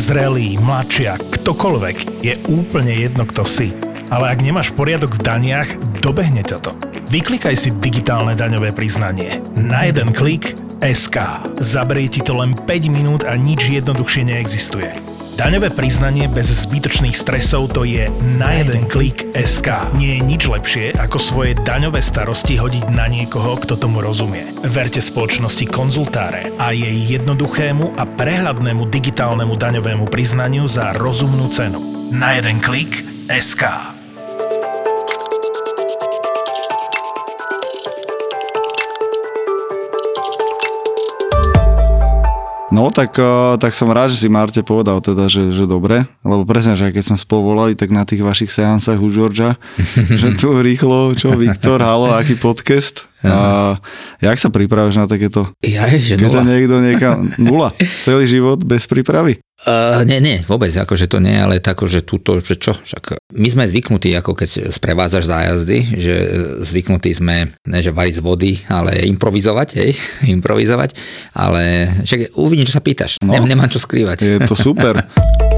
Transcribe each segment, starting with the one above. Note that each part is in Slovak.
zrelý, mladšia, ktokoľvek, je úplne jedno, kto si. Ale ak nemáš poriadok v daniach, dobehne ťa to. Vyklikaj si digitálne daňové priznanie. Na jeden klik SK. Zabrie ti to len 5 minút a nič jednoduchšie neexistuje. Daňové priznanie bez zbytočných stresov to je na jeden klik SK. Nie je nič lepšie, ako svoje daňové starosti hodiť na niekoho, kto tomu rozumie. Verte spoločnosti Konzultáre a jej jednoduchému a prehľadnému digitálnemu daňovému priznaniu za rozumnú cenu. Na jeden klik SK. No tak, uh, tak som rád, že si Marte povedal teda, že, že dobre, lebo presne, že keď sme spolu volali, tak na tých vašich seansách u Georgia, že tu rýchlo, čo Viktor, halo, aký podcast, a jak sa pripravíš na takéto? Ja je, že Keď nula. niekto niekam... Nula. Celý život bez prípravy? Uh, nie, nie, vôbec, akože to nie, ale tak, že túto, že čo, však my sme zvyknutí, ako keď sprevádzaš zájazdy, že zvyknutí sme, ne že variť z vody, ale improvizovať, hej, improvizovať, ale však uvidím, čo sa pýtaš, no. nemám čo skrývať. Je to super.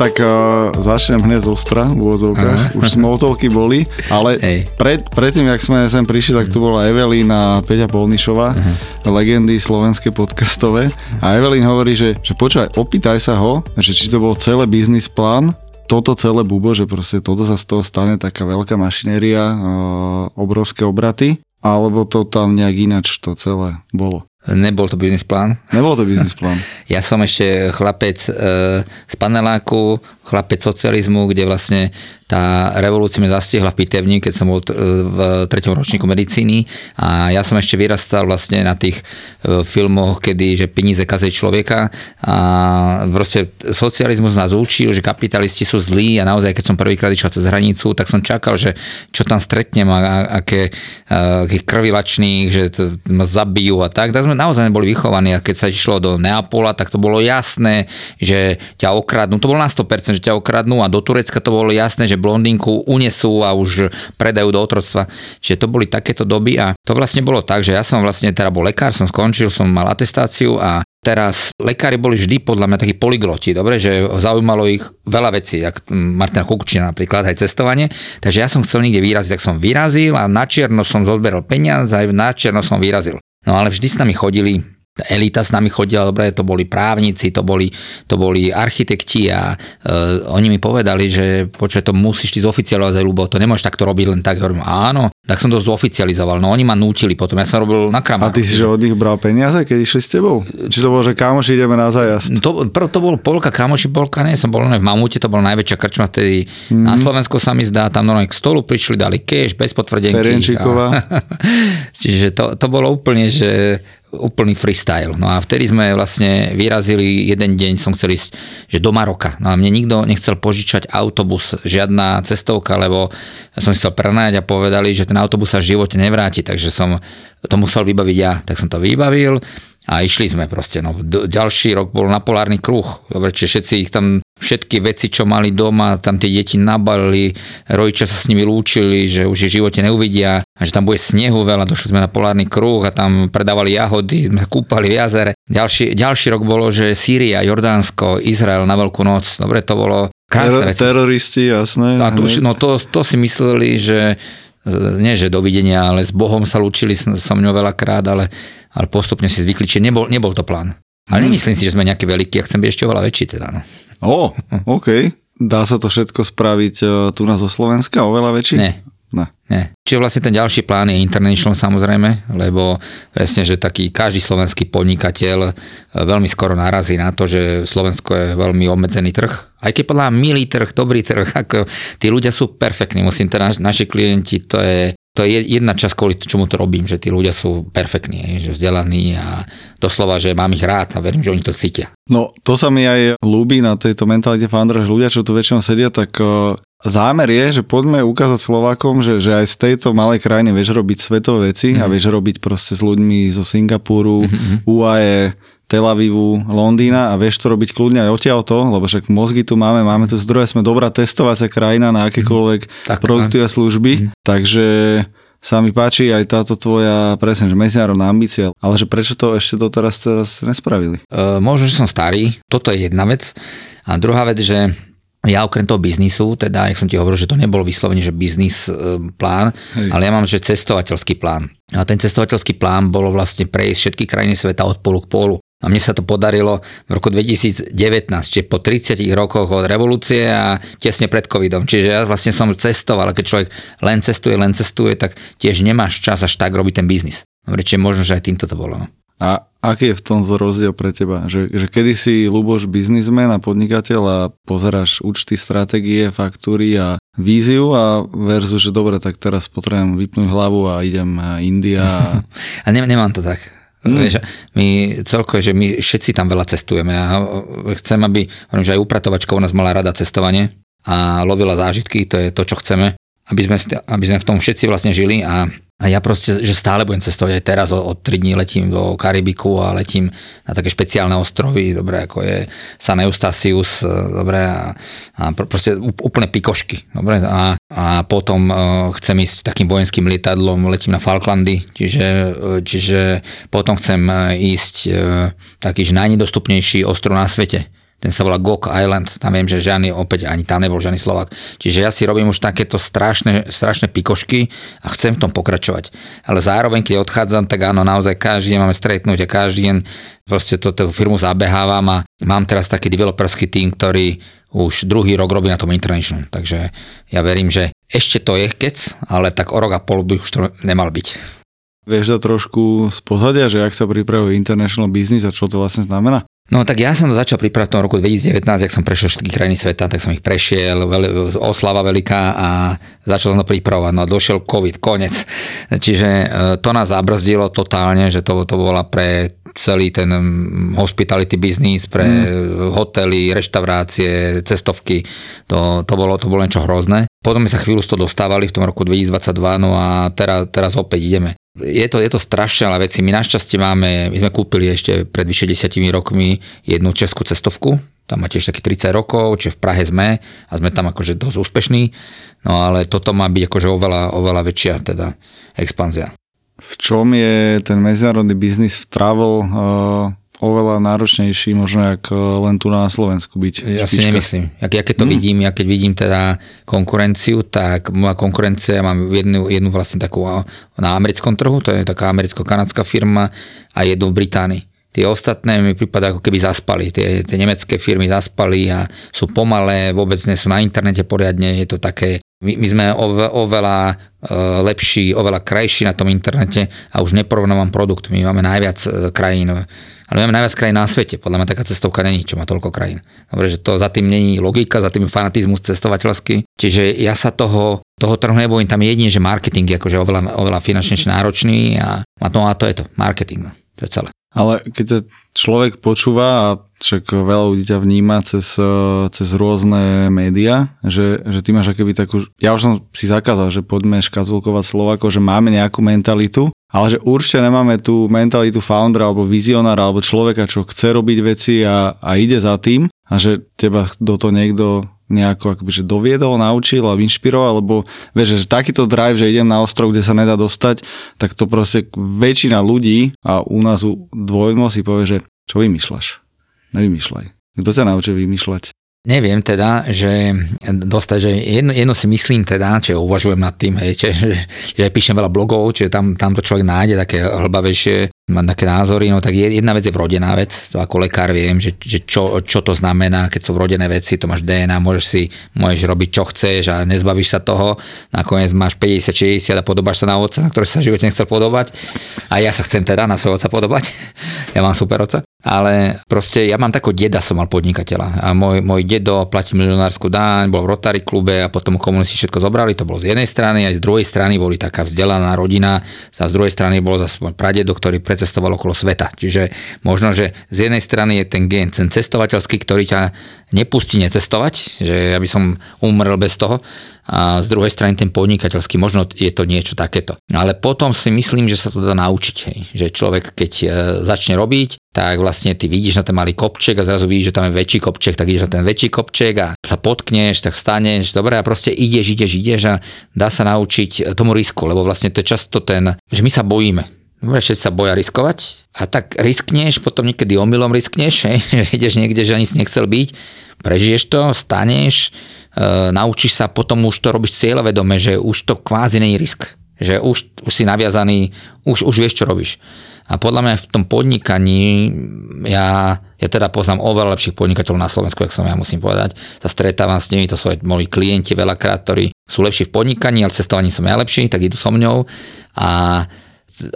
tak uh, začnem hneď z ostra v úvodzovkách. Už smoltovky boli, ale pred, predtým, jak sme sem prišli, tak tu bola Evelína Peťa Polnišová, legendy slovenské podcastové. A Evelín hovorí, že, že počúvaj, opýtaj sa ho, že či to bol celé biznis plán, toto celé bubo, že proste toto sa z toho stane taká veľká mašinéria, uh, obrovské obraty, alebo to tam nejak ináč to celé bolo. Nebol to biznis plán. Nebol to biznis plán. Ja som ešte chlapec e, z paneláku, chlapec socializmu, kde vlastne tá revolúcia mi zastihla v pitevni, keď som bol t- v treťom ročníku medicíny a ja som ešte vyrastal vlastne na tých e, filmoch, kedy, že peníze kazej človeka a proste socializmus nás učil, že kapitalisti sú zlí a naozaj, keď som prvýkrát išiel cez hranicu, tak som čakal, že čo tam stretnem a, aké, akých krvilačných, že to, ma zabijú a tak. Tak sme naozaj neboli vychovaní a keď sa išlo do Neapola, tak to bolo jasné, že ťa okradnú. To bolo na 100%, že ťa okradnú a do Turecka to bolo jasné, že blondinku unesú a už predajú do otroctva. Čiže to boli takéto doby a to vlastne bolo tak, že ja som vlastne teda bol lekár, som skončil, som mal atestáciu a Teraz lekári boli vždy podľa mňa takí poligloti, dobre, že zaujímalo ich veľa vecí, jak Martina Kukučina napríklad, aj cestovanie. Takže ja som chcel niekde vyraziť, tak som vyrazil a na čierno som zozberal peniaze, aj na čierno som vyrazil. No ale vždy s nami chodili elita s nami chodila, dobre, to boli právnici, to boli, to boli architekti a e, oni mi povedali, že počuj, to musíš ty zoficializovať, lebo to nemôžeš takto robiť len tak. Hovorím, áno, tak som to zoficializoval, no oni ma nútili potom, ja som robil na A kramáku. ty si že od nich bral peniaze, keď išli s tebou? Či to bolo, že kámoši ideme na zájazd? To, prv to bol polka kamoši, polka nie, som bol len v Mamute, to bola najväčšia krčma vtedy mm. na Slovensku sa mi zdá, tam normálne k stolu prišli, dali cash, bez potvrdenky. Ferenčíková. A, čiže to, to bolo úplne, že úplný freestyle. No a vtedy sme vlastne vyrazili, jeden deň som chcel ísť, že do Maroka. No a mne nikto nechcel požičať autobus, žiadna cestovka, lebo som chcel prenajať a povedali, že ten autobus sa v živote nevráti, takže som to musel vybaviť ja. Tak som to vybavil a išli sme proste. No, d- ďalší rok bol na polárny kruh. Dobre, čiže všetci ich tam, všetky veci, čo mali doma, tam tie deti nabalili, rodičia sa s nimi lúčili, že už ich v živote neuvidia a že tam bude snehu veľa. Došli sme na polárny kruh a tam predávali jahody, sme kúpali v jazere. Ďalší, ďalší rok bolo, že Sýria, Jordánsko, Izrael na Veľkú noc. Dobre, to bolo krásne Ter- veci. teroristi, jasné. A to, už- no to, to si mysleli, že nie že dovidenia, ale s Bohom sa lúčili so mňou veľakrát, ale, ale postupne si zvykli, čiže nebol, nebol to plán. Ale nemyslím si, že sme nejaký veľký, ja chcem byť ešte oveľa väčší teda. No. Ó, OK. Dá sa to všetko spraviť e, tu na zo Slovenska, oveľa väčší? Nie. Ne. Nie. Čiže vlastne ten ďalší plán je international samozrejme, lebo presne, že taký každý slovenský podnikateľ e, veľmi skoro narazí na to, že Slovensko je veľmi obmedzený trh. Aj keď podľa milý trh, dobrý trh, ako tí ľudia sú perfektní, musím teda, naši klienti, to je, to je jedna časť, kvôli čomu to robím, že tí ľudia sú perfektní, že vzdelaní a doslova, že mám ich rád a verím, že oni to cítia. No, to sa mi aj ľúbi na tejto mentalite foundera, že ľudia, čo tu väčšinou sedia, tak zámer je, že poďme ukázať Slovákom, že, že aj z tejto malej krajine vieš robiť svetové veci mm. a vieš robiť proste s ľuďmi zo Singapuru, mm-hmm. UAE, Tel Avivu, Londýna a vieš to robiť kľudne aj odtiaľ to, lebo však mozgy tu máme, máme tu zdroje, sme dobrá testovacia krajina na akékoľvek Tak, produkty a služby, takže sa mi páči aj táto tvoja presne, že medzinárodná ambícia, ale že prečo to ešte doteraz teraz nespravili? E, možno, že som starý, toto je jedna vec. A druhá vec, že ja okrem toho biznisu, teda, jak som ti hovoril, že to nebol vyslovene, že biznis e, plán, Hej. ale ja mám, že cestovateľský plán. A ten cestovateľský plán bolo vlastne prejsť všetky krajiny sveta od polu k polu. A mne sa to podarilo v roku 2019, čiže po 30 rokoch od revolúcie a tesne pred covidom. Čiže ja vlastne som cestoval, a keď človek len cestuje, len cestuje, tak tiež nemáš čas až tak robiť ten biznis. Dobre, čiže možno, že aj týmto to bolo. No. A aký je v tom rozdiel pre teba? Že, že kedy si Luboš biznismen a podnikateľ a pozeráš účty, stratégie, faktúry a víziu a versus, že dobre, tak teraz potrebujem vypnúť hlavu a idem India. a- A ne, nemám to tak. Mm. My celkovo, že my všetci tam veľa cestujeme. Ja chcem, aby, hovorím, že aj upratovačka u nás mala rada cestovanie a lovila zážitky, to je to, čo chceme, aby sme, aby sme v tom všetci vlastne žili a a ja proste, že stále budem cestovať aj teraz, o, o 3 dní letím do Karibiku a letím na také špeciálne ostrovy, dobre, ako je San Eustatius, e, dobre, a, a pr- proste úplne pikošky, dobre, a, a potom uh, chcem ísť takým vojenským lietadlom, letím na Falklandy, čiže, e, čiže potom chcem ísť uh, taký, najnedostupnejší ostrov na svete, ten sa volá Gok Island, tam viem, že žiadny, opäť ani tam nebol žiadny Slovak. Čiže ja si robím už takéto strašné, strašné pikošky a chcem v tom pokračovať. Ale zároveň, keď odchádzam, tak áno, naozaj každý deň máme a každý deň proste to, tú firmu zabehávam a mám teraz taký developerský tým, ktorý už druhý rok robí na tom international. Takže ja verím, že ešte to je kec, ale tak o rok a pol by už to nemal byť. Vieš to trošku z pozadia, že ak sa pripravuje international business a čo to vlastne znamená? No tak ja som začal pripravať v tom roku 2019, ak som prešiel všetky krajiny sveta, tak som ich prešiel, veľ, oslava veľká a začal som to pripravovať. No a došiel COVID, konec. Čiže e, to nás zabrzdilo totálne, že to, to bola pre celý ten hospitality business, pre mm. hotely, reštaurácie, cestovky. To, to, bolo, to bolo niečo hrozné. Potom sme sa chvíľu z toho dostávali v tom roku 2022, no a teraz, teraz opäť ideme. Je to, je to strašné, ale veci. My našťastie máme, my sme kúpili ešte pred vyše desiatimi rokmi jednu českú cestovku, tam má tiež takých 30 rokov, čiže v Prahe sme a sme tam akože dosť úspešní, no ale toto má byť akože oveľa, oveľa väčšia teda expanzia. V čom je ten medzinárodný biznis v travel uh, oveľa náročnejší, možno jak uh, len tu na Slovensku byť? Ja si špička? nemyslím. Ja, ja keď to hmm. vidím, ja keď vidím teda konkurenciu, tak moja konkurencia, ja mám jednu, jednu vlastne takú na americkom trhu, to je taká americko-kanadská firma a jednu v Británii. Tie ostatné mi prípada ako keby zaspali. Tie, tie nemecké firmy zaspali a sú pomalé, vôbec nie sú na internete poriadne, je to také my, my sme ove, oveľa e, lepší, oveľa krajší na tom internete a už neporovnávam produkt. My máme najviac e, krajín, ale máme najviac krajín na svete. Podľa mňa taká cestovka není, čo má toľko krajín. Dobre, že to za tým není logika, za tým fanatizmus cestovateľský. Čiže ja sa toho, toho trhu nebojím. Tam je jedine, že marketing je akože oveľa, oveľa finančne náročný a, a, to, a to je to. Marketing. No. To je celé. Ale keď ťa človek počúva a však veľa ľudí ťa vníma cez, eh, cez rôzne médiá, že, že ty máš akoby takú, ja už som si zakázal, že poďme škatulkovať Slovako, že máme nejakú mentalitu, ale že určite nemáme tú mentalitu foundera alebo vizionára alebo človeka, čo chce robiť veci a, a ide za tým a že teba do toho niekto nejako akoby, že doviedol, naučil a inšpiroval, alebo vieš, že takýto drive, že idem na ostrov, kde sa nedá dostať, tak to proste väčšina ľudí a u nás u dvojmo si povie, že čo vymýšľaš? Nevymýšľaj. Kto ťa naučil vymýšľať? Neviem teda, že dostať, že jedno, jedno si myslím teda, čiže uvažujem nad tým, hej, že, že píšem veľa blogov, čiže tam, tam to človek nájde také hlbavejšie, má také názory, no tak jedna vec je vrodená vec, to ako lekár viem, že, že čo, čo to znamená, keď sú vrodené veci, to máš DNA, môžeš si, môžeš robiť čo chceš a nezbavíš sa toho, nakoniec máš 50-60 a podobáš sa na otca, na ktorý sa v živote nechcel podobať. A ja sa chcem teda na svojho otca podobať, ja mám super otca, ale proste ja mám takého deda, som mal podnikateľa. A môj, môj dedo platí milionárskú daň, bol v Rotary klube a potom komunisti všetko zobrali, to bolo z jednej strany, aj z druhej strany boli taká vzdelaná rodina, a z druhej strany bol zase môj pradedo, ktorý pred precestoval okolo sveta. Čiže možno, že z jednej strany je ten gen, ten cestovateľský, ktorý ťa nepustí necestovať, že ja by som umrel bez toho, a z druhej strany ten podnikateľský, možno je to niečo takéto. Ale potom si myslím, že sa to dá naučiť, hej. že človek keď e, začne robiť, tak vlastne ty vidíš na ten malý kopček a zrazu vidíš, že tam je väčší kopček, tak ideš na ten väčší kopček a sa potkneš, tak vstaneš, dobre a proste ideš, ideš, ideš a dá sa naučiť tomu risku, lebo vlastne to je často ten, že my sa bojíme. Všetci sa boja riskovať a tak riskneš, potom niekedy omylom riskneš, že ideš niekde, že ani si nechcel byť, prežiješ to, staneš, e, naučíš sa, potom už to robíš cieľavedome, že už to kvázi není risk. Že už, už si naviazaný, už, už vieš, čo robíš. A podľa mňa v tom podnikaní, ja, ja teda poznám oveľa lepších podnikateľov na Slovensku, ako som ja musím povedať. Sa stretávam s nimi, to sú aj moji klienti veľakrát, ktorí sú lepší v podnikaní, ale cestovaní som ja lepší, tak idú so mňou. A,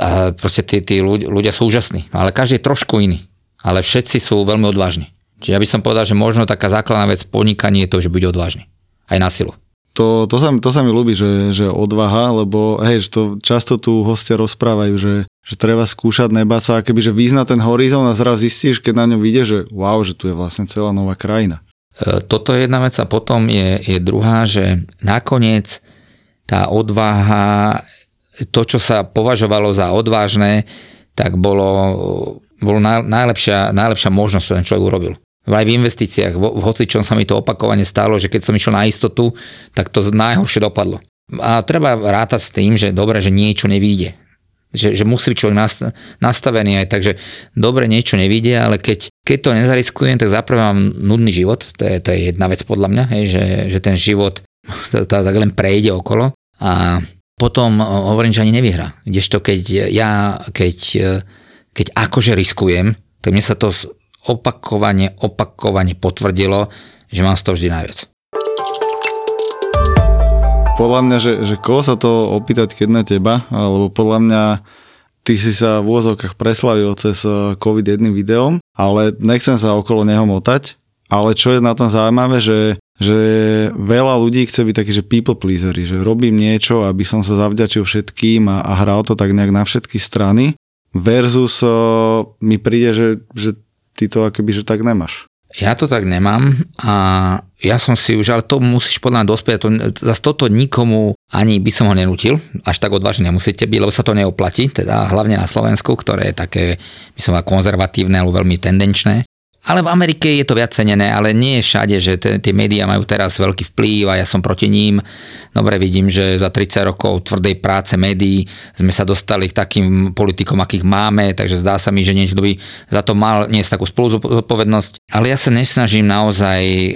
a proste tí, tí ľudia, ľudia sú úžasní. No, ale každý je trošku iný. Ale všetci sú veľmi odvážni. Čiže ja by som povedal, že možno taká základná vec v podnikaní je to, že byť odvážny. Aj na silu. To, to, sa, to sa mi ľúbi, že, že odvaha, lebo hej, že to často tu hostia rozprávajú, že, že treba skúšať, nebáť sa, keby že význa ten horizont a zraz zistíš, keď na ňom vyjde, že wow, že tu je vlastne celá nová krajina. E, toto je jedna vec a potom je, je druhá, že nakoniec tá odvaha, to, čo sa považovalo za odvážne, tak bolo, bolo najlepšia, najlepšia možnosť, čo ten človek urobil aj v investíciách, v hocičom sa mi to opakovane stalo, že keď som išiel na istotu, tak to najhoršie dopadlo. A treba rátať s tým, že dobre, že niečo nevíde. Že, že musí byť človek nastavený aj tak, že dobre niečo nevidie, ale keď, keď to nezariskujem, tak zaprvé mám nudný život, to je, to je jedna vec podľa mňa, hej, že, že ten život tak len prejde okolo a potom hovorím, že ani nevyhrá. Kdežto keď ja, keď, keď akože riskujem, tak mne sa to opakovane, opakovane potvrdilo, že mám z toho vždy najviac. Podľa mňa, že, že koho sa to opýtať, keď na teba, alebo podľa mňa ty si sa v úvozovkách preslavil cez eh, COVID jedným videom, ale nechcem sa okolo neho motať, ale čo je na tom zaujímavé, že, že veľa ľudí chce byť taký, že people pleasery, že robím niečo, aby som sa zavďačil všetkým a, a hral to tak nejak na všetky strany versus uh, mi príde, že, že ty to akoby, že tak nemáš. Ja to tak nemám a ja som si už, ale to musíš podľa mňa dospieť, to, zase toto nikomu ani by som ho nenútil, až tak odvážne nemusíte byť, lebo sa to neoplatí, teda hlavne na Slovensku, ktoré je také, by som konzervatívne alebo veľmi tendenčné. Ale v Amerike je to viac cenené, ale nie je všade, že tie médiá majú teraz veľký vplyv a ja som proti ním. Dobre vidím, že za 30 rokov tvrdej práce médií sme sa dostali k takým politikom, akých máme, takže zdá sa mi, že niekto by za to mal niesť takú spoluzodpovednosť. Ale ja sa nesnažím naozaj e,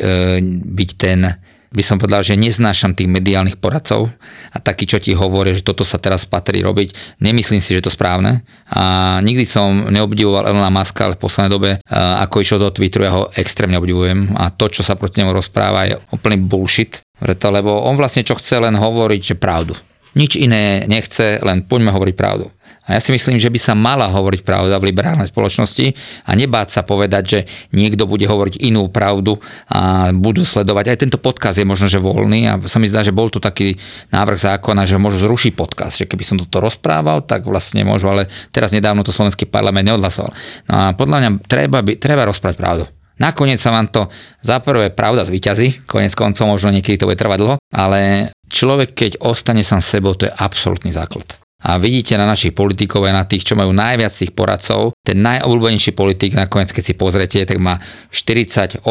byť ten by som povedal, že neznášam tých mediálnych poradcov a takí, čo ti hovoria, že toto sa teraz patrí robiť. Nemyslím si, že to správne. A nikdy som neobdivoval Elona Muska, ale v poslednej dobe, ako išiel do Twitteru, ja ho extrémne obdivujem a to, čo sa proti nemu rozpráva, je úplný bullshit. Preto, lebo on vlastne čo chce len hovoriť, že pravdu. Nič iné nechce, len poďme hovoriť pravdu. A ja si myslím, že by sa mala hovoriť pravda v liberálnej spoločnosti a nebáť sa povedať, že niekto bude hovoriť inú pravdu a budú sledovať. Aj tento podcast je možno, že voľný a sa mi zdá, že bol tu taký návrh zákona, že môžu zrušiť podcast. Že keby som toto rozprával, tak vlastne môžu, ale teraz nedávno to slovenský parlament neodhlasoval. No a podľa mňa treba, by, treba rozprávať pravdu. Nakoniec sa vám to za prvé pravda zvyťazí, konec koncov možno niekedy to bude trvať dlho, ale človek, keď ostane sám sebou, to je absolútny základ. A vidíte na našich politikov aj na tých, čo majú najviac tých poradcov, ten najobľúbenejší politik nakoniec, keď si pozrete, tak má 48%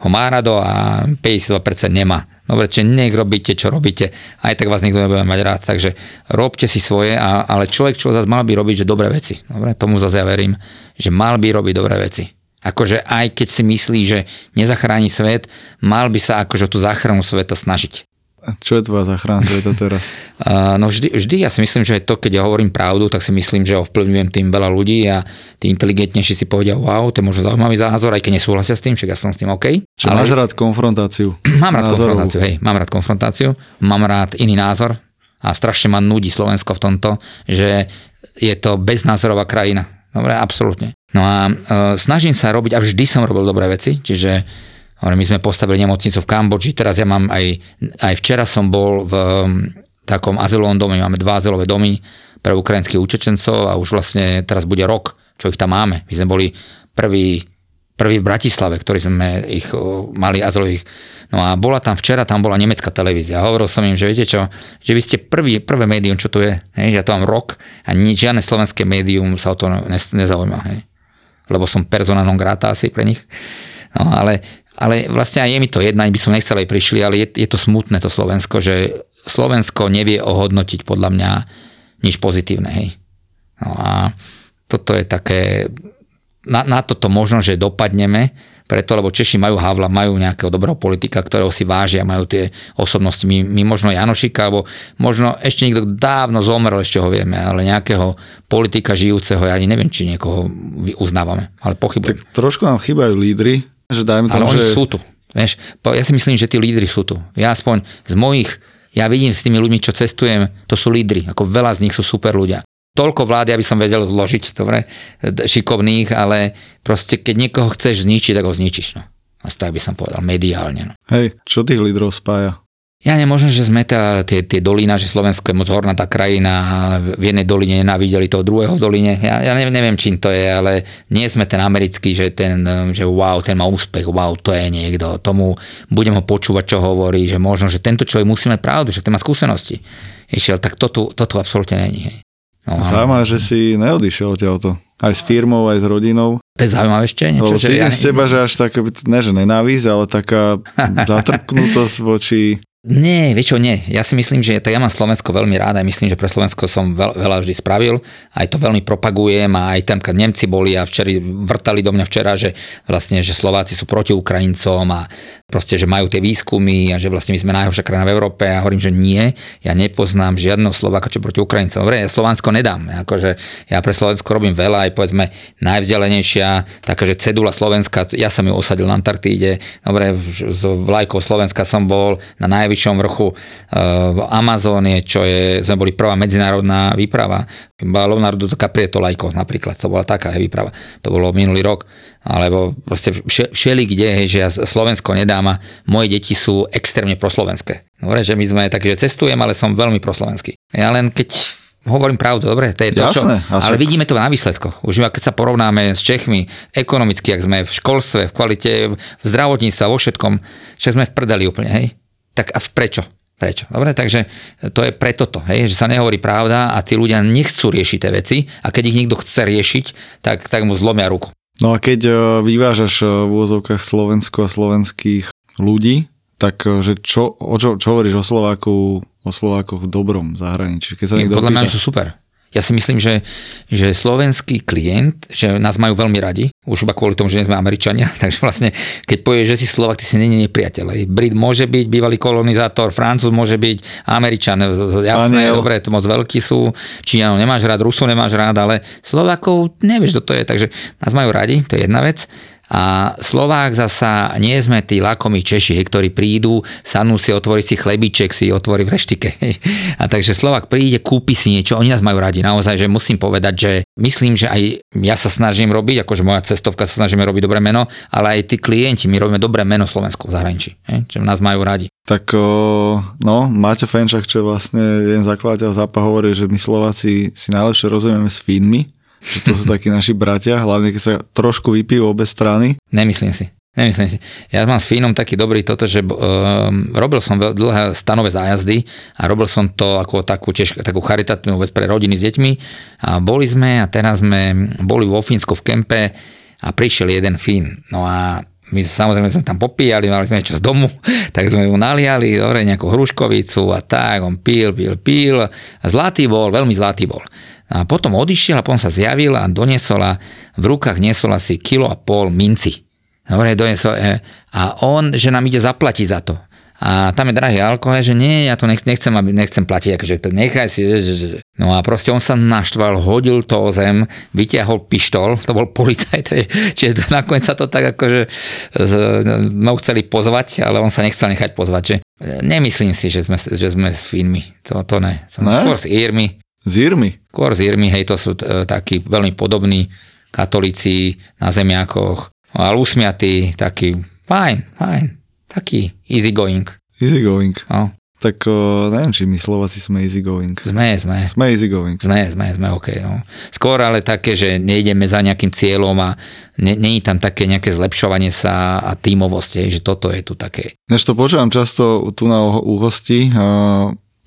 ho má rado a 52% nemá. Dobre, čiže nech robíte, čo robíte, aj tak vás nikto nebude mať rád. Takže robte si svoje, a, ale človek, čo zase mal by robiť, že dobré veci. Dobre, tomu zase ja verím, že mal by robiť dobré veci. Akože aj keď si myslí, že nezachráni svet, mal by sa akože tú záchranu sveta snažiť. Čo je tvoja záchrana sveta teraz? no vždy, vždy ja si myslím, že to, keď ja hovorím pravdu, tak si myslím, že ovplyvňujem tým veľa ľudí a tí inteligentnejší si povedia, wow, to je možno zaujímavý názor, aj keď nesúhlasia s tým, však ja som s tým OK. Čiže ale... máš rád konfrontáciu? Mám rád názorovú. konfrontáciu, hej, mám rád konfrontáciu, mám rád iný názor a strašne ma nudí Slovensko v tomto, že je to beznázorová krajina. Dobre, absolútne. No a e, snažím sa robiť, a vždy som robil dobré veci, čiže my sme postavili nemocnicu v Kambodži, teraz ja mám aj, aj včera som bol v um, takom azylovom dome, máme dva azylové domy, pre ukrajinských učečencov a už vlastne teraz bude rok, čo ich tam máme. My sme boli prví, prví v Bratislave, ktorí sme ich mali azylových. No a bola tam včera, tam bola nemecká televízia. Hovoril som im, že viete čo, že vy ste prvý, prvé médium, čo tu je. Hej, ja to mám rok a nič, žiadne slovenské médium sa o to nezaujíma. Hej. Lebo som persona non grata asi pre nich. No ale, ale vlastne aj je mi to jedna, by som nechcel aj prišli, ale je, je to smutné to Slovensko, že Slovensko nevie ohodnotiť podľa mňa nič pozitívne. Hej. No a toto je také, na, na toto možno, že dopadneme, preto, lebo Češi majú Havla, majú nejakého dobrého politika, ktorého si vážia, majú tie osobnosti. My, my možno Janošika, alebo možno ešte niekto dávno zomrel, ešte ho vieme, ale nejakého politika žijúceho, ja ani neviem, či niekoho uznávame, ale pochybujem. Tak trošku nám chýbajú lídry, že dajme tomu, ale oni že... sú tu. Vieš, ja si myslím, že tí lídry sú tu. Ja aspoň z mojich ja vidím s tými ľuďmi, čo cestujem, to sú lídry, ako veľa z nich sú super ľudia. Toľko vlády, aby som vedel zložiť, dobre, šikovných, ale proste keď niekoho chceš zničiť, tak ho zničíš. No. A tak by som povedal, mediálne. No. Hej, čo tých lídrov spája? Ja nemôžem, že sme tá, tie, tie dolina, že Slovensko je moc hornatá krajina a v jednej doline nenávideli toho druhého v doline. Ja, ja neviem, neviem, čím to je, ale nie sme ten americký, že ten, že wow, ten má úspech, wow, to je niekto. Tomu budem ho počúvať, čo hovorí, že možno, že tento človek musí mať pravdu, že ten má skúsenosti. Išiel, tak to tu, to tu absolútne není. Hej. No, Zaujímavé, že si neodišiel to. Aj s firmou, aj s rodinou. To je zaujímavé ešte niečo. Lebo že ja z teba, že až taká, ne že nenávisť, ale taká zatrpnutosť voči nie, vieš čo, nie. Ja si myslím, že to ja mám Slovensko veľmi rád a myslím, že pre Slovensko som veľ, veľa vždy spravil. Aj to veľmi propagujem a aj tam, keď Nemci boli a včeri vrtali do mňa včera, že vlastne, že Slováci sú proti Ukrajincom a proste, že majú tie výskumy a že vlastne my sme najhoršia krajina v Európe a hovorím, že nie, ja nepoznám žiadneho Slováka, čo proti Ukrajincom. Dobre, ja Slovensko nedám. Akože ja pre Slovensko robím veľa, aj povedzme najvzdelenejšia, taká, že cedula Slovenska, ja som ju osadil na Antarktíde, dobre, z vlajkou Slovenska som bol na naj najvyššom vrchu v Amazónie, čo je, sme boli prvá medzinárodná výprava. Leonardo DiCaprio to lajko napríklad, to bola taká výprava. To bolo minulý rok. Alebo proste všeli kde, hej, že ja Slovensko nedám a moje deti sú extrémne proslovenské. Dobre, že my sme také, že cestujem, ale som veľmi proslovenský. Ja len keď hovorím pravdu, dobre, to je to, Jasné, čo, ale vidíme to na výsledkoch. Už keď sa porovnáme s Čechmi ekonomicky, ak sme v školstve, v kvalite, v zdravotníctve, vo všetkom, však sme v prdeli úplne, hej. Tak a prečo? Prečo? Dobre, takže to je preto to, hej, že sa nehovorí pravda a tí ľudia nechcú riešiť tie veci a keď ich niekto chce riešiť, tak, tak mu zlomia ruku. No a keď e, vyvážaš e, v úvozovkách Slovensko a slovenských ľudí, tak e, že čo, o čo, čo hovoríš o Slováku, o Slovákoch v dobrom zahraničí? Keď sa Podľa mňa sú super. Ja si myslím, že, že slovenský klient, že nás majú veľmi radi, už iba kvôli tomu, že nie sme Američania, takže vlastne, keď povieš, že si Slovak, ty si není nepriateľ. Brit môže byť bývalý kolonizátor, Francúz môže byť Američan, jasné, Aniel. dobre, to moc veľkí sú, Číňanov nemáš rád, Rusov nemáš rád, ale Slovakov nevieš, kto to je, takže nás majú radi, to je jedna vec. A Slovák zasa nie sme tí lakomí Češi, ktorí prídu, sadnú si, otvorí si chlebiček, si otvorí v reštike. A takže Slovák príde, kúpi si niečo, oni nás majú radi. Naozaj, že musím povedať, že myslím, že aj ja sa snažím robiť, akože moja cestovka sa snažíme robiť dobré meno, ale aj tí klienti, my robíme dobré meno Slovensku v zahraničí, že nás majú radi. Tak no, Máťa Fenčak, čo je vlastne jeden zakladateľ zápa, hovorí, že my Slováci si najlepšie rozumieme s Fínmi, že to sú takí naši bratia, hlavne keď sa trošku vypijú obe strany. Nemyslím si. Nemyslím si. Ja mám s Fínom taký dobrý toto, že um, robil som dlhé stanové zájazdy a robil som to ako takú, tiež, takú charitatívnu vec pre rodiny s deťmi a boli sme a teraz sme boli vo Fínsku v kempe a prišiel jeden Fín. No a my samozrejme sme tam popíjali, mali sme niečo z domu, tak sme mu naliali, dobre, nejakú hruškovicu a tak, on pil, pil, pil. Zlatý bol, veľmi zlatý bol. A potom odišiel a potom sa zjavil a doniesol a v rukách niesol asi kilo a pol minci. Dobre, doniesol, e, a on, že nám ide zaplatiť za to. A tam je drahý alkohol, že nie, ja to nechcem, aby, nechcem platiť, akože to nechaj si. Že, že. No a proste on sa naštval, hodil to o zem, vyťahol pištol, to bol policajt, čiže nakoniec sa to tak akože no, chceli pozvať, ale on sa nechcel nechať pozvať, že nemyslím si, že sme, že sme s Fínmi, to, to ne. Som ne? skôr s Írmi, z Irmy? Skôr z Irmy, hej, to sú e, takí veľmi podobní katolíci na zemiakoch, ale usmiatí, taký fajn, fajn, taký easy going. Easy going. No. tak o, neviem, či my Slováci sme easy going. Sme, sme. Sme easy going. Sme, sme, sme OK. No. Skôr ale také, že nejdeme za nejakým cieľom a není tam také nejaké zlepšovanie sa a tímovosť, že toto je tu také. Než to počúvam často tu na u hostí,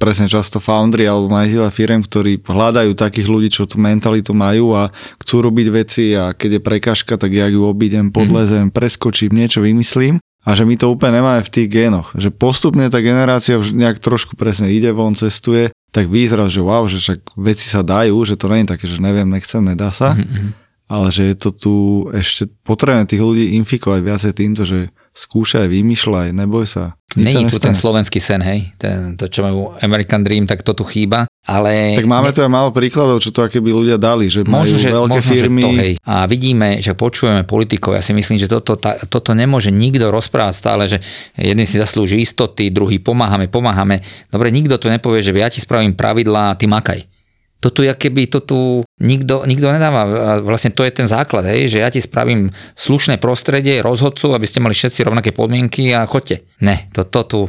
presne často foundry alebo majiteľa firm, ktorí hľadajú takých ľudí, čo tú mentalitu majú a chcú robiť veci a keď je prekažka, tak ja ju obídem, podlezem, preskočím, niečo vymyslím a že my to úplne nemáme v tých génoch. Že postupne tá generácia už nejak trošku presne ide von, cestuje, tak vyzerá, že wow, že však veci sa dajú, že to nie je také, že neviem, nechcem, nedá sa. Mm-hmm. Ale že je to tu ešte potrebné tých ľudí infikovať viacej týmto, že skúšaj, vymýšľaj, neboj sa. Není tu ten slovenský sen, hej, ten, to čo majú American Dream, tak to tu chýba, ale... Tak máme ne... tu aj málo príkladov, čo to aké by ľudia dali, že možno, majú že, veľké možno, firmy. Že to, hej. A vidíme, že počujeme politikov, ja si myslím, že toto, tá, toto nemôže nikto rozprávať stále, že jeden si zaslúži istoty, druhý pomáhame, pomáhame. Dobre, nikto tu nepovie, že ja ti spravím pravidlá ty makaj to tu keby to tu nikto, nikto nedáva. A vlastne to je ten základ, hej, že ja ti spravím slušné prostredie, rozhodcu, aby ste mali všetci rovnaké podmienky a chodte. Ne, to, to tu,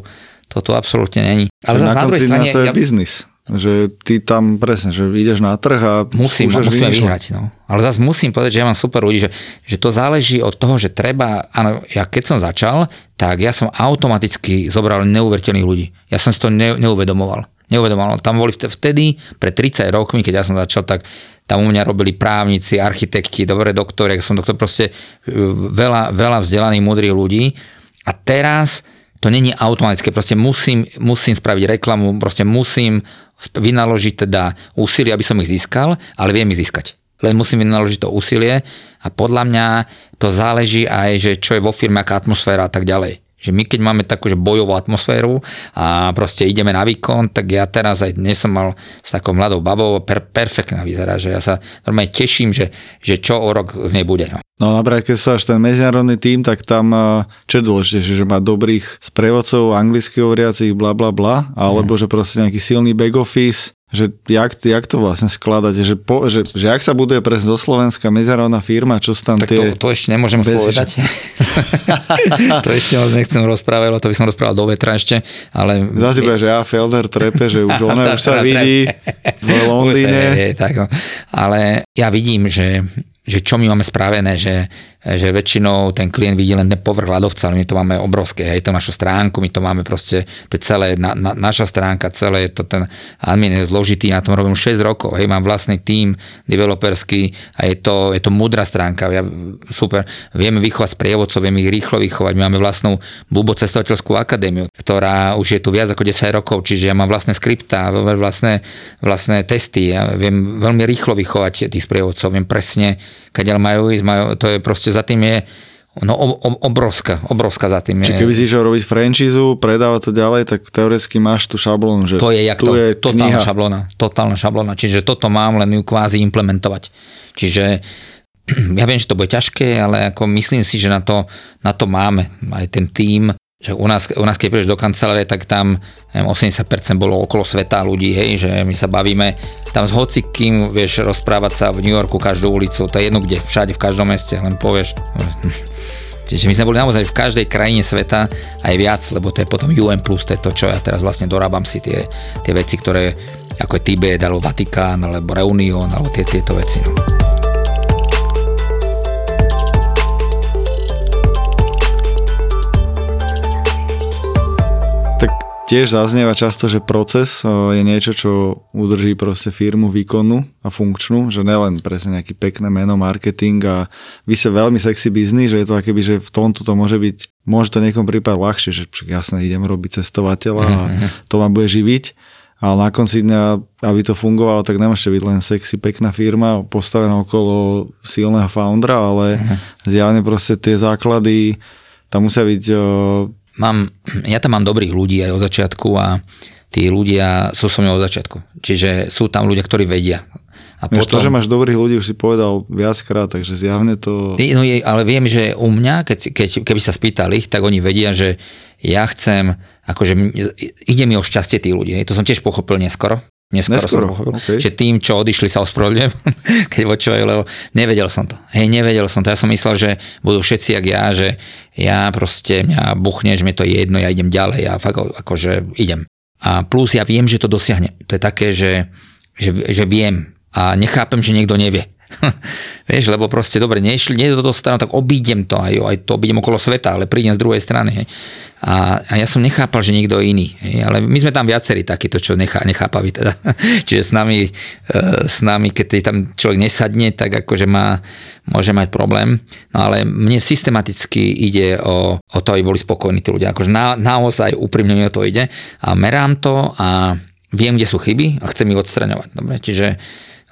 to tu absolútne není. Ale zase na, na druhej strane... to je ja, biznis. Že ty tam presne, že ideš na trh a musím, musím vyhrať. No. Ale zase musím povedať, že ja mám super ľudí, že, že to záleží od toho, že treba, áno, ja keď som začal, tak ja som automaticky zobral neuveriteľných ľudí. Ja som si to ne, neuvedomoval neuvedomoval. Tam boli vtedy, pred 30 rokmi, keď ja som začal, tak tam u mňa robili právnici, architekti, dobré doktori, som doktor, proste e, veľa, veľa vzdelaných, múdrych ľudí. A teraz to není automatické, proste musím, musím spraviť reklamu, proste musím vynaložiť teda úsilie, aby som ich získal, ale viem ich získať. Len musím vynaložiť to úsilie a podľa mňa to záleží aj, že čo je vo firme, aká atmosféra a tak ďalej. Že my keď máme takú že bojovú atmosféru a proste ideme na výkon, tak ja teraz aj dnes som mal s takou mladou babou, per, perfektná vyzerá, že ja sa normálne teším, že, že čo o rok z nej bude. No. No napríklad, keď sa až ten medzinárodný tým, tak tam čo je dôležitejšie, že má dobrých sprievodcov, anglicky hovoriacich, bla bla bla, alebo mm. že proste nejaký silný back office, že jak, jak to vlastne skladáte, že, po, že, že ak sa buduje presne do Slovenska medzinárodná firma, čo sú tam tak tie... To, to ešte nemôžem bez... povedať. to ešte moc nechcem rozprávať, lebo to by som rozprával do vetra ešte, ale... Zase bude, že ja Felder trepe, že už ona už sa vidí v Londýne. Je, tak, no. Ale ja vidím, že že čo my máme spravené, že, že väčšinou ten klient vidí len ten povrch ľadovca, ale my to máme obrovské, hej, to našu stránku, my to máme proste, to celé, na, na, naša stránka, celé je to ten admin je zložitý, na tom robím 6 rokov, hej, mám vlastný tím developerský a je to, je to mudrá stránka, ja, super, vieme vychovať sprievodcov, vieme ich rýchlo vychovať, my máme vlastnú Bubo cestovateľskú akadémiu, ktorá už je tu viac ako 10 rokov, čiže ja mám vlastné skripta, vlastné, vlastné testy, ja viem veľmi rýchlo vychovať tých sprievodcov, viem presne, keď majú ísť, majú, to je proste za tým je No obrovská, obrovská za tým. Čiže keby si išiel robiť franchízu, predávať to ďalej, tak teoreticky máš tú šablónu, že to je, jak tu to, je totálna kniha. šablóna, totálna šablóna, čiže toto mám, len ju kvázi implementovať. Čiže ja viem, že to bude ťažké, ale ako myslím si, že na to, na to máme aj ten tím, že u nás, u nás keď prídeš do kancelárie, tak tam neviem, 80% bolo okolo sveta ľudí, hej, že my sa bavíme tam s hocikým, vieš rozprávať sa v New Yorku každú ulicu, to je jedno kde, všade, v každom meste, len povieš. Čiže my sme boli naozaj v každej krajine sveta aj viac, lebo to je potom UN+, to je to, čo ja teraz vlastne dorábam si tie, tie veci, ktoré ako je Tibet, alebo Vatikán, alebo Reunion, alebo tie, tieto veci. No. Tiež zaznieva často, že proces e, je niečo, čo udrží proste firmu výkonnú a funkčnú, že nelen presne nejaký pekné meno, marketing a vy sa veľmi sexy biznis, že je to akéby, že v tomto to môže byť, môže to niekom prípad ľahšie, že jasne idem robiť cestovateľa a mhm, mhm. to ma bude živiť, ale na konci dňa, aby to fungovalo, tak nemôžete byť len sexy, pekná firma postavená okolo silného foundera, ale uh-huh. zjavne proste tie základy tam musia byť e, mám, ja tam mám dobrých ľudí aj od začiatku a tí ľudia sú so mnou od začiatku. Čiže sú tam ľudia, ktorí vedia. A potom... to, že máš dobrých ľudí, už si povedal viackrát, takže zjavne to... No, ale viem, že u mňa, keď, keď, keby sa spýtali, tak oni vedia, že ja chcem, akože ide mi o šťastie tých ľudí. To som tiež pochopil neskoro. Neskoro, Neskoro som pochopil. Okay. Že tým, čo odišli, sa ospravedlňujem, keď počúvajú, lebo nevedel som to. Hej, nevedel som to. Ja som myslel, že budú všetci jak ja, že ja proste, mňa buchneš, mi to je jedno, ja idem ďalej, ja fakt akože idem. A plus ja viem, že to dosiahne. To je také, že, že, že viem a nechápem, že niekto nevie. Vieš, lebo proste dobre, nešli, nie to dostanú, tak obídem to, aj, aj to obídem okolo sveta, ale prídem z druhej strany. Hej. A, a ja som nechápal, že niekto iný. Hej. Ale my sme tam viacerí takíto, čo nechá, nechápaví teda. Čiže s nami, e, s nami, keď tam človek nesadne, tak akože má, môže mať problém. No ale mne systematicky ide o, o to, aby boli spokojní tí ľudia. Akože na, naozaj úprimne mi o to ide. A merám to a viem, kde sú chyby a chcem ich odstraňovať. Dobre? Čiže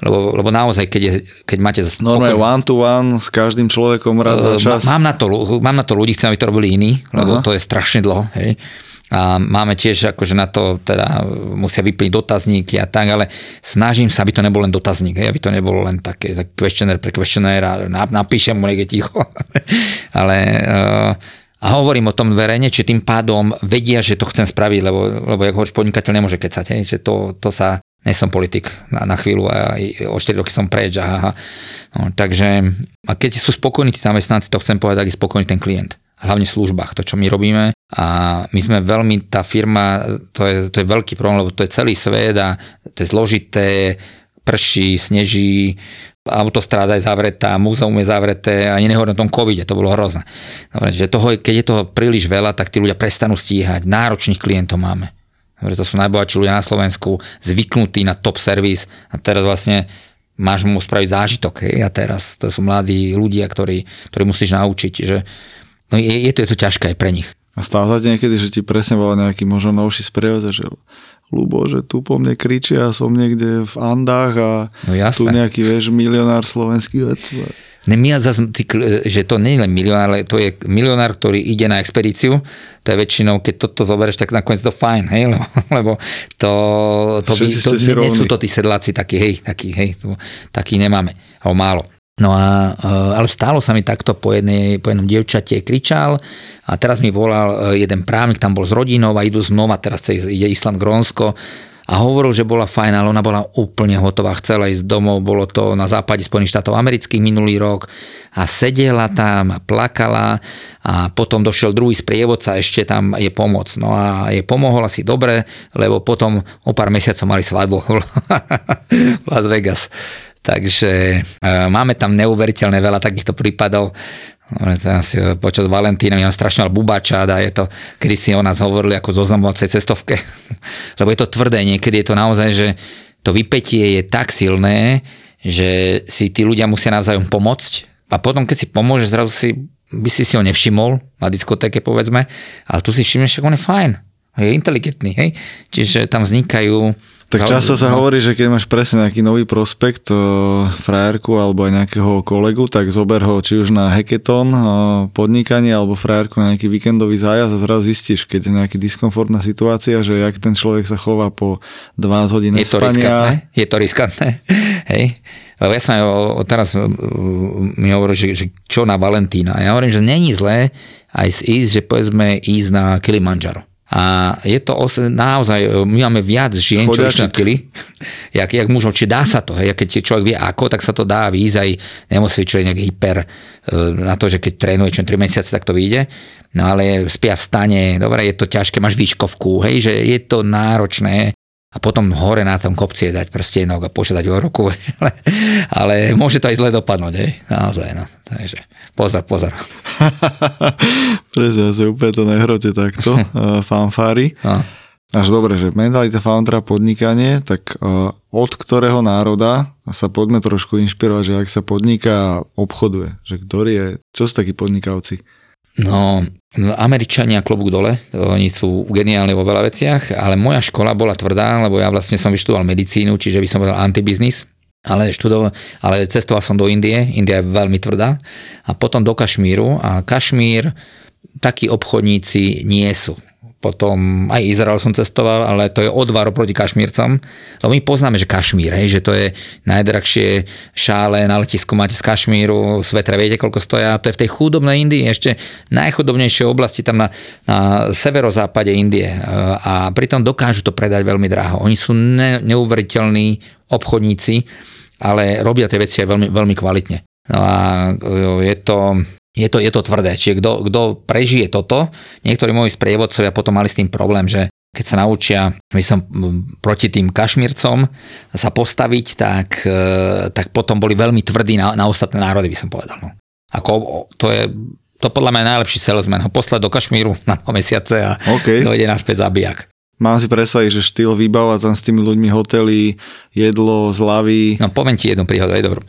lebo, lebo naozaj, keď, je, keď máte... Normálne pokoj... one to one s každým človekom raz za čas. Mám na to, mám na to ľudí, chcem, aby to robili iní, lebo Aha. to je strašne dlho. Hej. A máme tiež akože na to teda musia vyplniť dotazníky a tak, ale snažím sa, aby to nebol len dotazník, hej, aby to nebolo len také questionnaire pre questionnaire a napíšem mu niekde ticho. ale uh, a hovorím o tom verejne, či tým pádom vedia, že to chcem spraviť, lebo, lebo ako hovoríš, podnikateľ nemôže kecať, hej, že to, to sa nie som politik na, na chvíľu a o 4 roky som preč. A, no, takže a keď sú spokojní tí zamestnanci, to chcem povedať, aký spokojný ten klient. Hlavne v službách, to čo my robíme. A my sme veľmi, tá firma, to je, to je veľký problém, lebo to je celý svet a to je zložité, prší, sneží, autostráda je zavretá, múzeum je zavreté a nehovorím o tom covide, to bolo hrozné. Dobre, že toho, keď je toho príliš veľa, tak tí ľudia prestanú stíhať. Náročných klientov máme že to sú najbohatší ľudia na Slovensku, zvyknutí na top servis a teraz vlastne máš mu spraviť zážitok. Hej? A teraz to sú mladí ľudia, ktorí, ktorí musíš naučiť. Že, no je, je, to, je to ťažké aj pre nich. A stále niekedy, že ti presne bol nejaký možno novší sprevod, že Lubo, že tu po mne kričia, som niekde v Andách a no tu nejaký, vieš, milionár slovenský. Ne, zase, že to nie je len milionár, ale to je milionár, ktorý ide na expedíciu. To je väčšinou, keď toto zoberieš, tak nakoniec to fajn, hej, lebo, lebo to, to, by, to nie, nie sú to tí sedláci takí, hej, takí, hej, to, takí nemáme, alebo málo. No a, eh, ale stálo sa mi takto po, jednej, po jednom dievčate kričal a teraz mi volal eh, jeden právnik, tam bol s rodinou a idú znova, teraz ide Island Grónsko a hovoril, že bola fajn, ale ona bola úplne hotová, chcela ísť domov, bolo to na západe Spojených štátov amerických minulý rok a sedela tam a plakala a potom došiel druhý sprievodca, ešte tam je pomoc. No a je pomohol asi dobre, lebo potom o pár mesiacov mali svadbu Las Vegas. Takže e, máme tam neuveriteľné veľa takýchto prípadov. Počas Valentína mi strašne mal bubača a je to, kedy si o nás hovorili ako zoznamovacej cestovke. Lebo je to tvrdé, niekedy je to naozaj, že to vypetie je tak silné, že si tí ľudia musia navzájom pomôcť. A potom, keď si pomôže, zrazu si, by si si ho nevšimol na diskotéke, povedzme, ale tu si všimneš, že on je fajn, je inteligentný, hej? Čiže tam vznikajú tak často sa no. hovorí, že keď máš presne nejaký nový prospekt, frajerku alebo aj nejakého kolegu, tak zober ho či už na hackathon, podnikanie alebo frajerku na nejaký víkendový zájazd a zrazu zistíš, keď je nejaká diskomfortná situácia, že jak ten človek sa chová po 12 hodín je to spania. Riskantné? Je to riskantné, hej? Lebo ja som aj teraz mi hovorí, že, že čo na Valentína. Ja hovorím, že není zlé aj ísť, že povedzme ísť na Kilimanjaro a je to os- naozaj, my máme viac žien, čo čo kili, jak, jak mužov, či dá sa to, hej, keď človek vie ako, tak sa to dá výjsť aj, nemusí človek nejak hyper e, na to, že keď trénuje čo 3 mesiace, tak to vyjde. No ale spia v stane, dobre, je to ťažké, máš výškovku, hej, že je to náročné a potom hore na tom kopci dať prstienok a požiadať o ruku. Ale, ale môže to aj zle dopadnúť, hej? naozaj. No. Takže pozor, pozor. Presne, asi úplne to nehrote takto, uh, fanfári. No. Až dobre, že mentalita foundera podnikanie, tak uh, od ktorého národa sa poďme trošku inšpirovať, že ak sa podniká a obchoduje, že ktorý je, čo sú takí podnikavci? No, Američania klobúk dole, oni sú geniálni vo veľa veciach, ale moja škola bola tvrdá, lebo ja vlastne som vyštudoval medicínu, čiže by som povedal antibiznis, ale, študoval, ale cestoval som do Indie, India je veľmi tvrdá, a potom do Kašmíru a Kašmír takí obchodníci nie sú potom aj Izrael som cestoval, ale to je o dva proti Kašmírcom, lebo my poznáme, že Kašmír, hej, že to je najdrahšie šále na letisku máte z Kašmíru, svetre viete, koľko stoja, to je v tej chudobnej Indii, ešte najchudobnejšie oblasti tam na, na severozápade Indie a pritom dokážu to predať veľmi draho. Oni sú ne, neuveriteľní obchodníci, ale robia tie veci aj veľmi, veľmi kvalitne. No a je to, je to, je to tvrdé. Čiže kto, kto prežije toto, niektorí moji sprievodcovia potom mali s tým problém, že keď sa naučia, my som proti tým kašmírcom sa postaviť, tak, e, tak potom boli veľmi tvrdí na, na ostatné národy, by som povedal. No. Ako, to je to podľa mňa najlepší salesman, ho poslať do Kašmíru na dva mesiace a okay. dojde naspäť zabijak. Mám si predstaviť, že štýl výbava tam s tými ľuďmi hotely, jedlo, zlavy. No poviem ti jednu príhodu, je dobrú.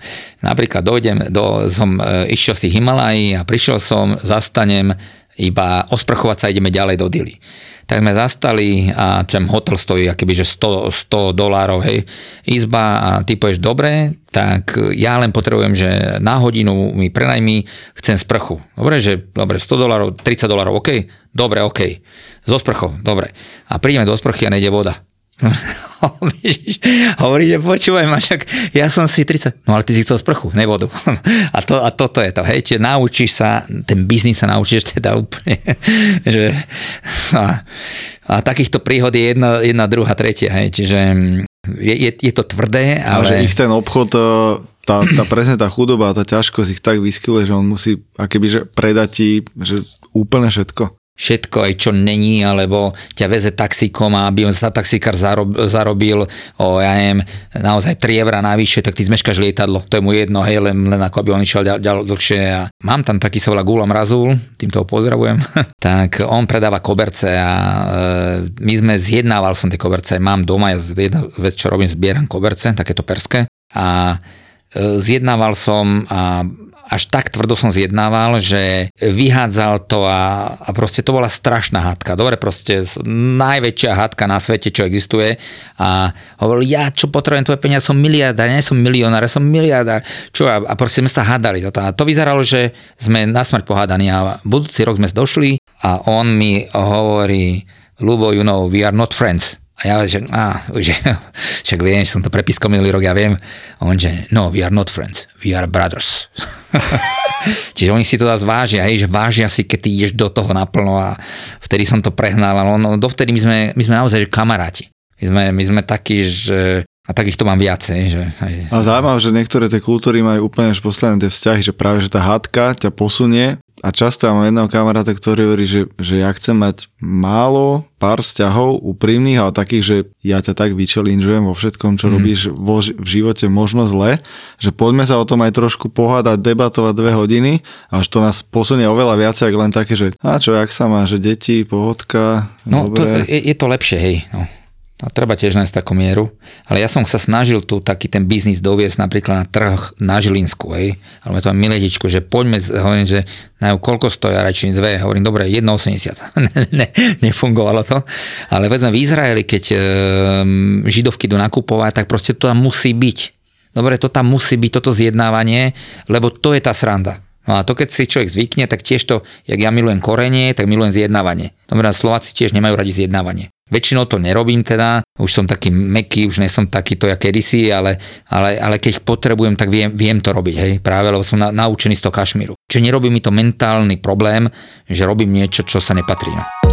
Napríklad dojdem, do, som e, išiel z tých Himalají a prišiel som, zastanem, iba osprchovať sa ideme ďalej do Dily tak sme zastali a čem hotel stojí akoby, že 100, 100 dolárov, hej, izba a ty povieš, dobre, tak ja len potrebujem, že na hodinu mi prenajmi, chcem sprchu. Dobre, že dobre, 100 dolárov, 30 dolárov, OK? Dobre, OK. So sprchou, dobre. A prídeme do sprchy a nejde voda. Hovorí, že počúvaj ma, však ja som si 30, no ale ty si chcel sprchu, nevodu. A, to, a toto je to, hej, čiže naučíš sa, ten biznis sa naučíš teda úplne, že a, a takýchto príhod je jedna, jedna druhá, tretia, hej, čiže je, je, je to tvrdé, ale... A že ich ten obchod e, tá, tá presne tá chudoba tá ťažkosť ich tak vyskyle, že on musí akéby, že predať ti že úplne všetko všetko, aj čo není, alebo ťa veze taxíkom a aby on sa zarob, zarobil o, ja neviem, naozaj 3 eurá navyše, tak ty zmeškaš lietadlo. To je mu jedno, hej, len, len ako aby on išiel ďal, ďal dlhšie. A mám tam taký sa volá Gulam Razul, týmto ho pozdravujem, tak on predáva koberce a e, my sme zjednával som tie koberce, mám doma, ja jedna vec, čo robím, zbieram koberce, takéto perské a e, zjednával som a až tak tvrdo som zjednával, že vyhádzal to a, a proste to bola strašná hádka. Dobre, proste najväčšia hádka na svete, čo existuje a hovoril, ja čo potrebujem tvoje peniaze, som miliardár, nie som milionár, som miliardár. Čo? A, a proste sme sa hádali. A to vyzeralo, že sme na smrť pohádaní a budúci rok sme došli a on mi hovorí, Lubo, you know, we are not friends. A ja, že, á, že však viem, že som to prepískal minulý rok, ja viem. A on, že no, we are not friends, we are brothers. Čiže oni si to zase vážia, hej, že vážia si, keď ty ideš do toho naplno a vtedy som to prehnal, ale on, dovtedy my sme, my sme naozaj že kamaráti. My sme, my sme takí, že a takýchto mám viacej. Že. A zaujímavé, že niektoré tie kultúry majú úplne už posledné tie vzťahy, že práve že tá hádka ťa posunie a často ja mám jedného kamaráta, ktorý hovorí, že, že ja chcem mať málo pár vzťahov úprimných, ale takých, že ja ťa tak vyčelinžujem vo všetkom, čo mm. robíš vo, v živote možno zle, že poďme sa o tom aj trošku pohádať, debatovať dve hodiny, až to nás posunie oveľa viac, ako len také, že a čo, jak sa má, že deti, pohodka, No, to, je, je to lepšie, hej. No. A treba tiež nájsť takú mieru. Ale ja som sa snažil tu taký ten biznis doviesť napríklad na trh na Žilinsku, hej. Ale to mám miletičko, že poďme, hovorím, že na koľko stoja rajčiny dve, hovorím, dobre, 1,80. ne, nefungovalo to. Ale vezme v Izraeli, keď e, židovky idú nakupovať, tak proste to tam musí byť. Dobre, to tam musí byť toto zjednávanie, lebo to je tá sranda. No a to keď si človek zvykne, tak tiež to, jak ja milujem korenie, tak milujem zjednávanie. Dobre, Slováci tiež nemajú radi zjednávanie. Väčšinou to nerobím teda, už som taký meký, už nie som takýto, jak kedysi, ale, ale, ale keď potrebujem, tak viem, viem to robiť, hej, práve lebo som na, naučený z toho kašmíru. Čiže nerobí mi to mentálny problém, že robím niečo, čo sa nepatrí. No.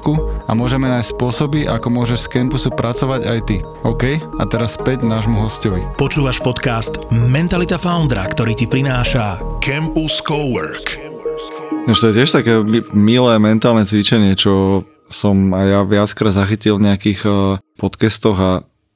hlavičku a môžeme nájsť spôsoby, ako môžeš z campusu pracovať aj ty. OK? A teraz späť nášmu hostovi. Počúvaš podcast Mentalita Foundra, ktorý ti prináša Campus Cowork. No, to je tiež také milé mentálne cvičenie, čo som aj ja viackrát zachytil v nejakých eh, podcastoch a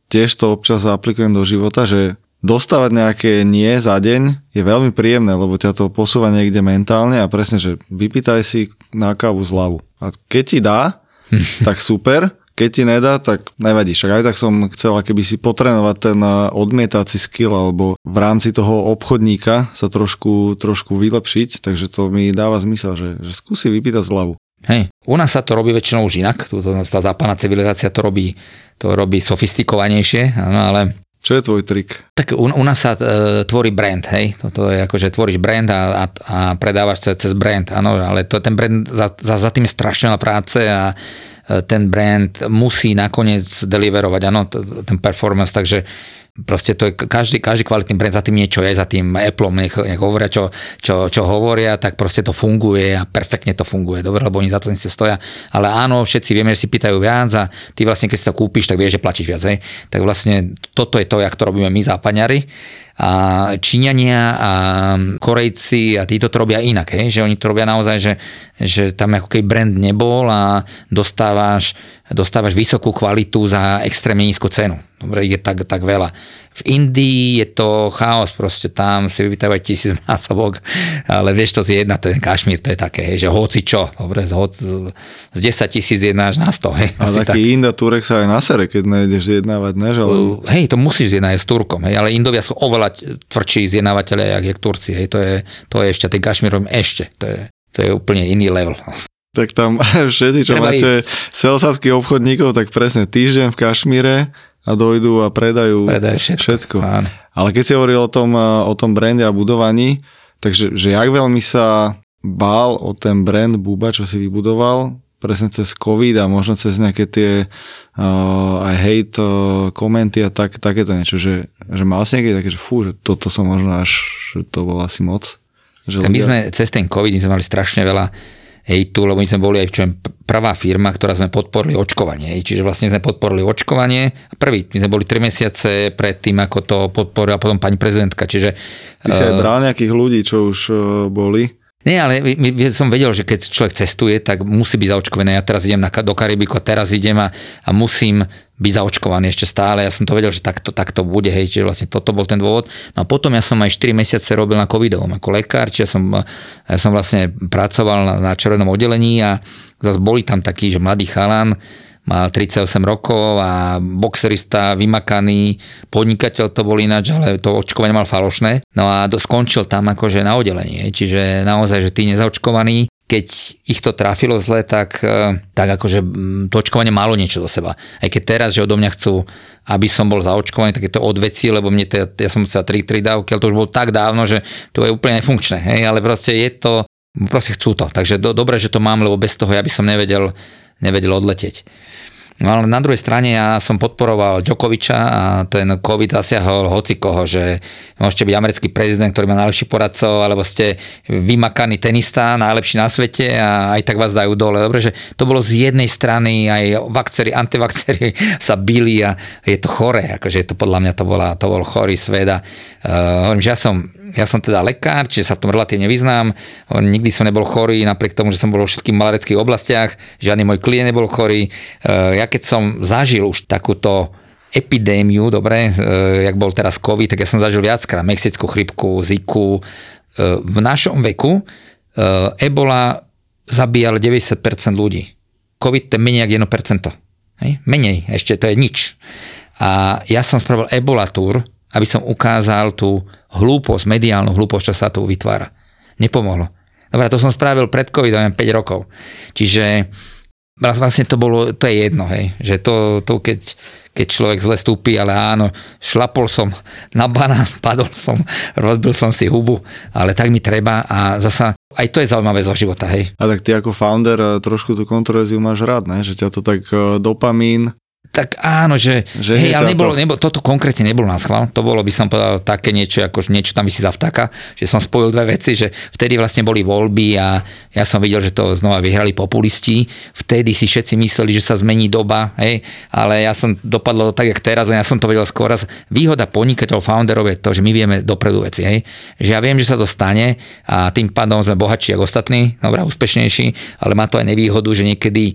tiež to občas aplikujem do života, že dostávať nejaké nie za deň je veľmi príjemné, lebo ťa to posúva niekde mentálne a presne, že vypýtaj si na kávu zľavu. A keď ti dá, tak super, keď ti nedá, tak nevadí. Však aj tak som chcel keby si potrenovať ten odmietací skill alebo v rámci toho obchodníka sa trošku, trošku vylepšiť, takže to mi dáva zmysel, že, že skúsi vypýtať zľavu. Hej, u nás sa to robí väčšinou už inak, tá západná civilizácia to robí, to robí sofistikovanejšie, áno, ale Čo je tvoj trik? Tak u, u nás sa e, tvorí brand, hej. Toto je ako, že tvoríš brand a, a, a predávaš cez, cez brand, áno, ale to, ten brand za, za, za tým je strašne veľa práce a e, ten brand musí nakoniec deliverovať, áno, ten performance, takže Proste to je každý, každý kvalitný brand za tým niečo je, za tým Apple, nech, nech hovoria, čo, čo, čo hovoria, tak proste to funguje a perfektne to funguje. Dobre, lebo oni za to si stoja. Ale áno, všetci vieme, že si pýtajú viac a ty vlastne, keď si to kúpiš, tak vieš, že platíš viac. Hej? Tak vlastne toto je to, jak to robíme my zápaňari a Číňania a Korejci a títo to robia inak, hej? že oni to robia naozaj, že, že tam ako keby brand nebol a dostávaš, dostávaš vysokú kvalitu za extrémne nízku cenu. Dobre, je tak, tak veľa. V Indii je to chaos, proste tam si vyvítajú tisíc násobok, ale vieš, to z jedna, ten Kašmír, to je také, hej, že hoci čo, dobre, z, z 10 tisíc jednáš na 100. Hej, a taký tak. Inda Turek sa aj na sere, keď nejdeš zjednávať, ne? Ale... Hej, to musíš zjednávať s Turkom, hej, ale Indovia sú oveľa tvrdší zjednávateľe, jak je Turci, hej, to je, to je ešte, ten Kašmír ešte, to je, to je úplne iný level. Tak tam všetci, čo Treba máte selsackých obchodníkov, tak presne týždeň v Kašmíre a dojdú a predajú, predajú všetko. všetko. Áno. Ale keď si hovoril o tom, eh, o tom brande a budovaní, takže že jak veľmi sa bál o ten brand Buba, čo si vybudoval, presne cez COVID a možno cez nejaké tie uh, aj hate uh, komenty a tak, takéto niečo, že, že mal si nejaké také, že fú, že toto som možno až, že to bolo asi moc. Že ľudia... My sme cez ten COVID my sme mali strašne veľa hejtu, lebo my sme boli aj čo prvá firma, ktorá sme podporili očkovanie. Čiže vlastne sme podporili očkovanie. Prvý, my sme boli 3 mesiace pred tým, ako to podporila potom pani prezidentka. Čiže, Ty si aj eh, bral nejakých ľudí, čo už eh, boli? Nie, ale som vedel, že keď človek cestuje, tak musí byť zaočkovaný. Ja teraz idem na, do Karibiku, teraz idem a, a musím byť zaočkovaný ešte stále. Ja som to vedel, že takto, takto bude, hej, čiže vlastne toto bol ten dôvod. No a potom ja som aj 4 mesiace robil na covidovom ako lekár, čiže som, ja som vlastne pracoval na, na červenom oddelení a zase boli tam takí, že mladý chalan, mal 38 rokov a boxerista, vymakaný, podnikateľ to bol ináč, ale to očkovanie mal falošné. No a skončil tam akože na oddelení. Čiže naozaj, že tí nezaočkovaní, keď ich to trafilo zle, tak, e, tak akože to očkovanie malo niečo do seba. Aj keď teraz, že odo mňa chcú, aby som bol zaočkovaný, tak je to odveci, lebo mne to, ja som musel 3, 3 dávky, ale to už bolo tak dávno, že to je úplne nefunkčné. Hej? Ale proste je to, proste chcú to. Takže do, dobre, že to mám, lebo bez toho ja by som nevedel, nevedel odletieť. No ale na druhej strane ja som podporoval Djokoviča a ten COVID zasiahol hoci koho, že môžete byť americký prezident, ktorý má najlepší poradcov, alebo ste vymakaný tenista, najlepší na svete a aj tak vás dajú dole. Dobre, že to bolo z jednej strany, aj vakcery, antivakcery sa bili a je to chore, akože to podľa mňa to, bola, to bol chorý svet a uh, hovorím, že ja som ja som teda lekár, čiže sa v tom relatívne vyznám. Nikdy som nebol chorý, napriek tomu, že som bol vo všetkých malareckých oblastiach. Žiadny môj klient nebol chorý. E, ja keď som zažil už takúto epidémiu, dobre, e, jak bol teraz COVID, tak ja som zažil viackrát mexickú chrypku, ziku. E, v našom veku ebola zabíjala 90% ľudí. COVID to je menej ako 1%. Hej? Menej, ešte to je nič. A ja som spravil ebola tour, aby som ukázal tú hlúposť, mediálnu hlúposť, čo sa tu vytvára. Nepomohlo. Dobre, to som spravil pred covidom 5 rokov. Čiže vlastne to bolo, to je jedno, hej, že to, to keď, keď človek zle stúpi, ale áno, šlapol som na banán, padol som, rozbil som si hubu, ale tak mi treba a zasa aj to je zaujímavé zo života, hej. A tak ty ako founder eh, trošku tú kontroverziu máš rád, ne? že ťa to tak eh, dopamín tak áno, že, že hej, ale nebolo, to... nebolo, toto konkrétne nebolo na schvál, to bolo by som povedal také niečo, ako niečo tam si za vtáka, že som spojil dve veci, že vtedy vlastne boli voľby a ja som videl, že to znova vyhrali populisti, vtedy si všetci mysleli, že sa zmení doba, hej, ale ja som dopadlo tak, jak teraz, len ja som to vedel skôr raz. Výhoda podnikateľov, founderov je to, že my vieme dopredu veci, hej, že ja viem, že sa to stane a tým pádom sme bohatší ako ostatní, dobrá, úspešnejší, ale má to aj nevýhodu, že niekedy e,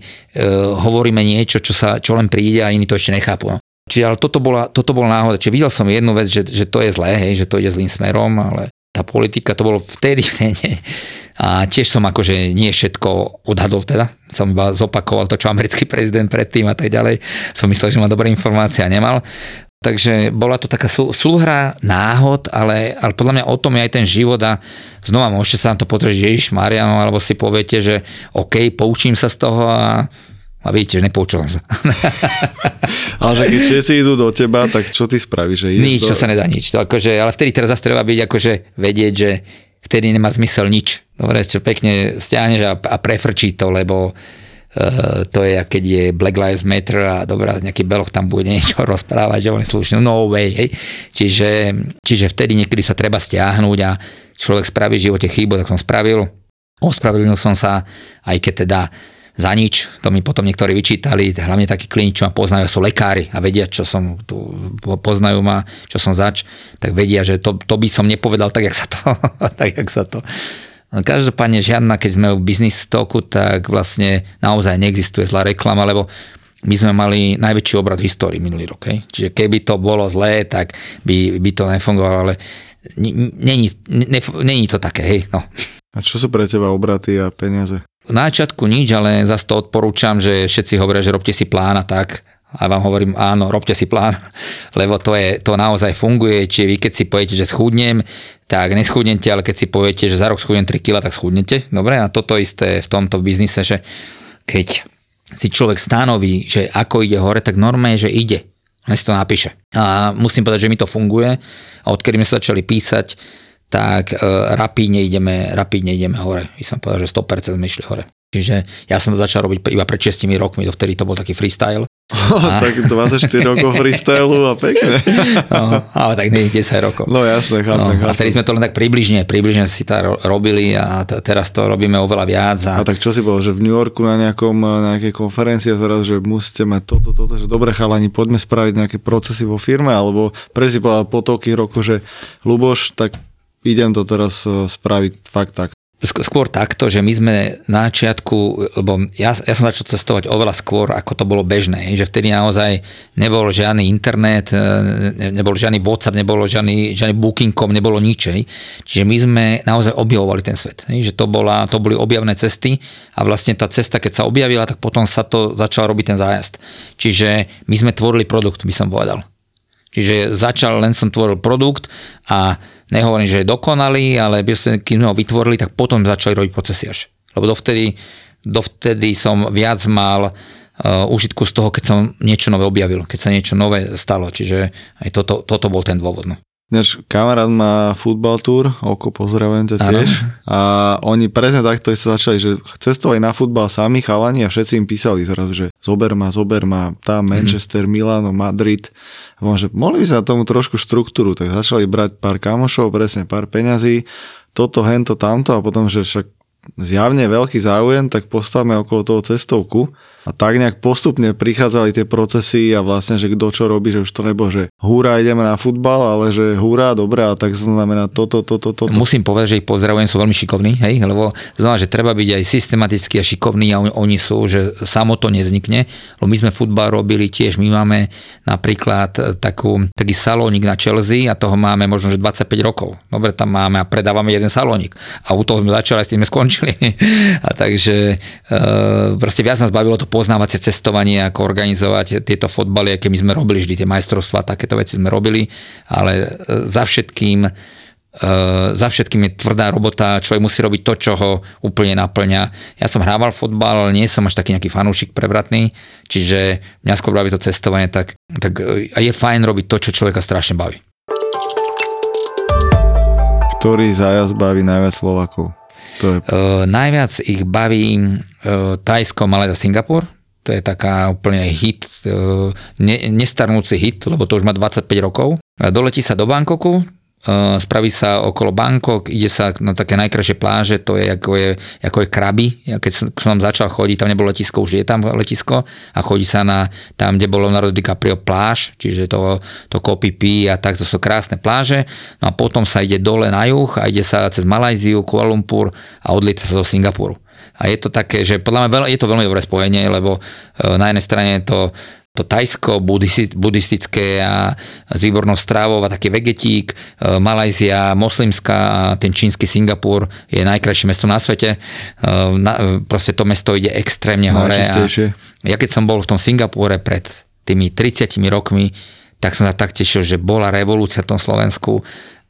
hovoríme niečo, čo, sa, čo len príde a iní to ešte nechápu. No. Čiže ale toto bola, toto bola náhoda. Čiže videl som jednu vec, že, že to je zlé, hej, že to ide zlým smerom, ale tá politika to bolo vtedy, vtedy. A tiež som akože nie všetko odhadol teda. Som iba zopakoval to, čo americký prezident predtým a tak ďalej. Som myslel, že má dobré informácie a nemal. Takže bola to taká súhra náhod, ale, ale podľa mňa o tom je aj ten život a znova môžete sa na to pozrieť, Ježiš Mariano, alebo si poviete, že OK, poučím sa z toho a A vidíte, že nepoučil som sa. ale že keď všetci idú do teba, tak čo ty spravíš? Že nič, do... čo sa nedá nič. To akože, ale vtedy teraz zase treba byť akože vedieť, že vtedy nemá zmysel nič. Dobre, čo pekne stiahneš a, a prefrčí to, lebo Uh, to je, keď je Black Lives Matter a dobrá, nejaký beloch tam bude niečo rozprávať, že on je slušný, no way, hej. Čiže, čiže vtedy niekedy sa treba stiahnuť a človek spraví v živote chybu, tak som spravil. Ospravedlnil som sa, aj keď teda za nič, to mi potom niektorí vyčítali, hlavne takí kliniči ma poznajú, sú lekári a vedia, čo som tu, poznajú ma, čo som zač, tak vedia, že to, to by som nepovedal tak, jak sa to, tak, jak sa to. No, každopádne žiadna, keď sme v business stoku, tak vlastne naozaj neexistuje zlá reklama, lebo my sme mali najväčší obrad v histórii minulý rok. Hej. Čiže keby to bolo zlé, tak by, by to nefungovalo, ale není to také. Hej. No. A čo sú pre teba obraty a peniaze? Na začiatku nič, ale zase to odporúčam, že všetci hovoria, že robte si plán a tak. A vám hovorím, áno, robte si plán, lebo to, je, to naozaj funguje. Čiže vy keď si poviete, že schudnem, tak neschudnete, ale keď si poviete, že za rok schudnem 3 kg, tak schudnete. Dobre, a toto isté v tomto biznise, že keď si človek stanoví, že ako ide hore, tak norma je, že ide. Len si to napíše. A musím povedať, že mi to funguje. A odkedy sme sa začali písať, tak uh, rapidne ideme, rapidne ideme hore. I som povedal, že 100% sme išli hore. Čiže ja som to začal robiť iba pred 6 rokmi, dovtedy to bol taký freestyle. A... tak 24 rokov freestylu a pekne. No, ale tak nie 10 rokov. No jasne, chápem, no, A vtedy sme to len tak približne, približne si to robili a t- teraz to robíme oveľa viac. A... a tak čo si bol, že v New Yorku na nejakom, nejakej konferencii a teraz, že musíte mať toto, toto, že dobre chalani, poďme spraviť nejaké procesy vo firme, alebo pre si povedal po toľkých rokoch, že Luboš, tak idem to teraz e, spraviť fakt tak. Skôr takto, že my sme na začiatku, lebo ja, ja som začal cestovať oveľa skôr, ako to bolo bežné, že vtedy naozaj nebol žiadny internet, e, nebol žiadny WhatsApp, nebolo žiadny, žiadny booking.com, nebolo ničej. Čiže my sme naozaj objavovali ten svet. Že to, bola, to boli objavné cesty a vlastne tá cesta, keď sa objavila, tak potom sa to začal robiť ten zájazd. Čiže my sme tvorili produkt, by som povedal. Čiže začal, len som tvoril produkt a nehovorím, že je dokonalý, ale keď sme ho vytvorili, tak potom začali robiť procesy až. Lebo dovtedy, dovtedy som viac mal uh, užitku z toho, keď som niečo nové objavil, keď sa niečo nové stalo. Čiže aj toto, toto bol ten dôvod. No. Než kamarát má futbal tour, oko pozdravujem ťa tiež. Ano. A oni presne takto sa začali, že cestovali na futbal sami chalani a všetci im písali zrazu, že zober ma, zober ma, tam mhm. Manchester, mm. Milano, Madrid. A môže, mohli by sa na tomu trošku štruktúru, tak začali brať pár kamošov, presne pár peňazí, toto, hento, tamto a potom, že však zjavne veľký záujem, tak postavme okolo toho cestovku a tak nejak postupne prichádzali tie procesy a vlastne, že kto čo robí, že už to nebo, že húra, ideme na futbal, ale že húra, dobre, a tak znamená toto, toto, toto. Musím povedať, že ich pozdravujem, sú veľmi šikovní, hej, lebo znamená, že treba byť aj systematický a šikovný a oni sú, že samo to nevznikne, lebo my sme futbal robili tiež, my máme napríklad takú, taký salónik na Chelsea a toho máme možno, že 25 rokov. Dobre, tam máme a predávame jeden salónik a u toho sme začali, s tým sme skončili. a takže e, proste viac nás bavilo to poznávacie cestovanie, ako organizovať tieto fotbaly, aké my sme robili vždy tie majstrovstvá, takéto veci sme robili, ale e, za všetkým e, za všetkým je tvrdá robota, človek musí robiť to, čo ho úplne naplňa. Ja som hrával fotbal, ale nie som až taký nejaký fanúšik prevratný, čiže mňa skôr baví to cestovanie, tak, tak e, je fajn robiť to, čo človeka strašne baví. Ktorý zájazd baví najviac Slovakov? To je... uh, najviac ich baví uh, Tajsko, Malézia, Singapur. To je taká úplne hit, uh, ne, nestarnúci hit, lebo to už má 25 rokov. Doletí sa do Bangkoku, spraví sa okolo Bangkok, ide sa na také najkrajšie pláže, to je ako je, ako je kraby. Ja keď som, tam začal chodiť, tam nebolo letisko, už je tam letisko a chodí sa na tam, kde bolo Leonardo DiCaprio pláž, čiže to, to Kopipi a tak, to sú krásne pláže. No a potom sa ide dole na juh a ide sa cez Malajziu, Kuala Lumpur a odlieta sa do Singapuru. A je to také, že podľa mňa je to veľmi dobré spojenie, lebo na jednej strane je to to Tajsko, buddhistické a s výbornou strávou a taký vegetík, e, Malajzia, moslimská a ten čínsky Singapur je najkrajšie mesto na svete. E, proste to mesto ide extrémne hore. A ja keď som bol v tom Singapúre pred tými 30 rokmi, tak som sa tak tešil, že bola revolúcia v tom Slovensku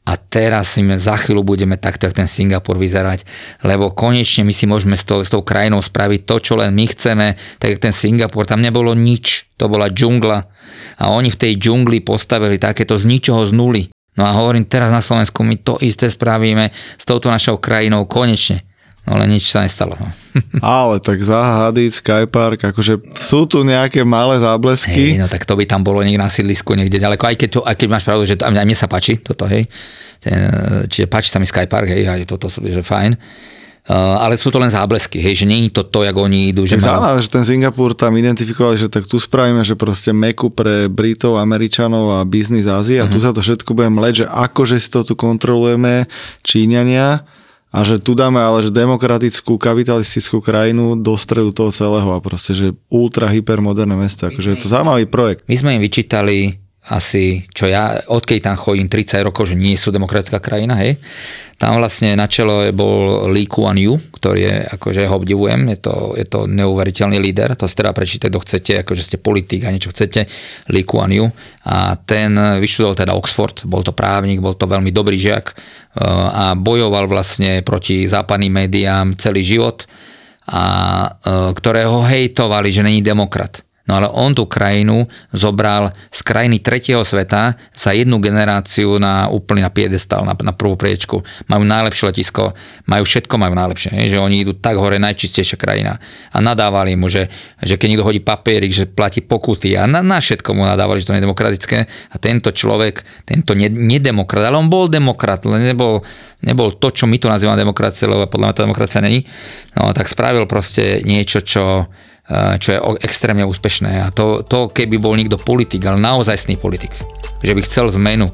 a teraz my za chvíľu budeme takto, jak ten Singapur vyzerať, lebo konečne my si môžeme s tou, s tou krajinou spraviť to, čo len my chceme, tak jak ten Singapur, tam nebolo nič, to bola džungla a oni v tej džungli postavili takéto z ničoho z nuly. No a hovorím, teraz na Slovensku my to isté spravíme s touto našou krajinou konečne. Ale nič sa nestalo. No. Ale tak Zaha Skypark, akože sú tu nejaké malé záblesky. Hej, no tak to by tam bolo niekde na sídlisku, niekde ďaleko, aj keď, to, aj keď máš pravdu, že to, aj mne sa páči toto, hej. Ten, čiže páči sa mi Skypark, hej, aj toto sú, že fajn. Uh, ale sú to len záblesky, hej, že nie je to to, jak oni idú. Že tak zaujímavé, že ten Singapur tam identifikovali, že tak tu spravíme, že proste meku pre Britov, Američanov a biznis Ázie a uh-huh. tu sa to všetko bude mleť, že akože si to tu kontrolujeme Číňania, a že tu dáme ale že demokratickú kapitalistickú krajinu do stredu toho celého a proste, že ultra hypermoderné mesto. Akože je to zaujímavý projekt. My sme im vyčítali asi, čo ja, odkedy tam chodím 30 rokov, že nie sú demokratická krajina, hej. Tam vlastne na čelo bol Lee Kuan Yew, ktorý je, akože ho obdivujem, je to, je to neuveriteľný líder, to si teda prečítať, kto chcete, akože ste politik a niečo chcete, Lee Kuan Yew. A ten vyštudoval teda Oxford, bol to právnik, bol to veľmi dobrý žiak e, a bojoval vlastne proti západným médiám celý život a e, ktorého hejtovali, že není demokrat. No ale on tú krajinu zobral z krajiny tretieho sveta za jednu generáciu na úplne na piedestal, na, na prvú priečku. Majú najlepšie letisko, majú všetko majú najlepšie, že oni idú tak hore, najčistejšia krajina. A nadávali mu, že, že keď niekto hodí papierik, že platí pokuty a na, na všetko mu nadávali, že to je demokratické. A tento človek, tento nedemokrat, ale on bol demokrat, len nebol, nebol to, čo my tu nazývame demokracia, lebo podľa mňa to demokracia není. No tak spravil proste niečo, čo čo je extrémne úspešné. A to, to keby bol niekto politik, ale naozajstný politik, že by chcel zmenu,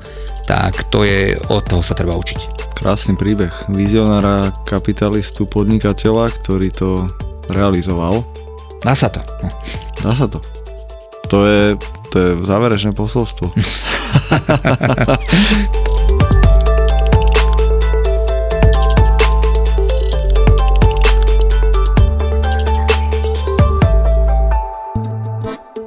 tak to je, od toho sa treba učiť. Krásny príbeh vizionára, kapitalistu, podnikateľa, ktorý to realizoval. Dá sa to. No. Dá sa to. To je, to je záverečné posolstvo.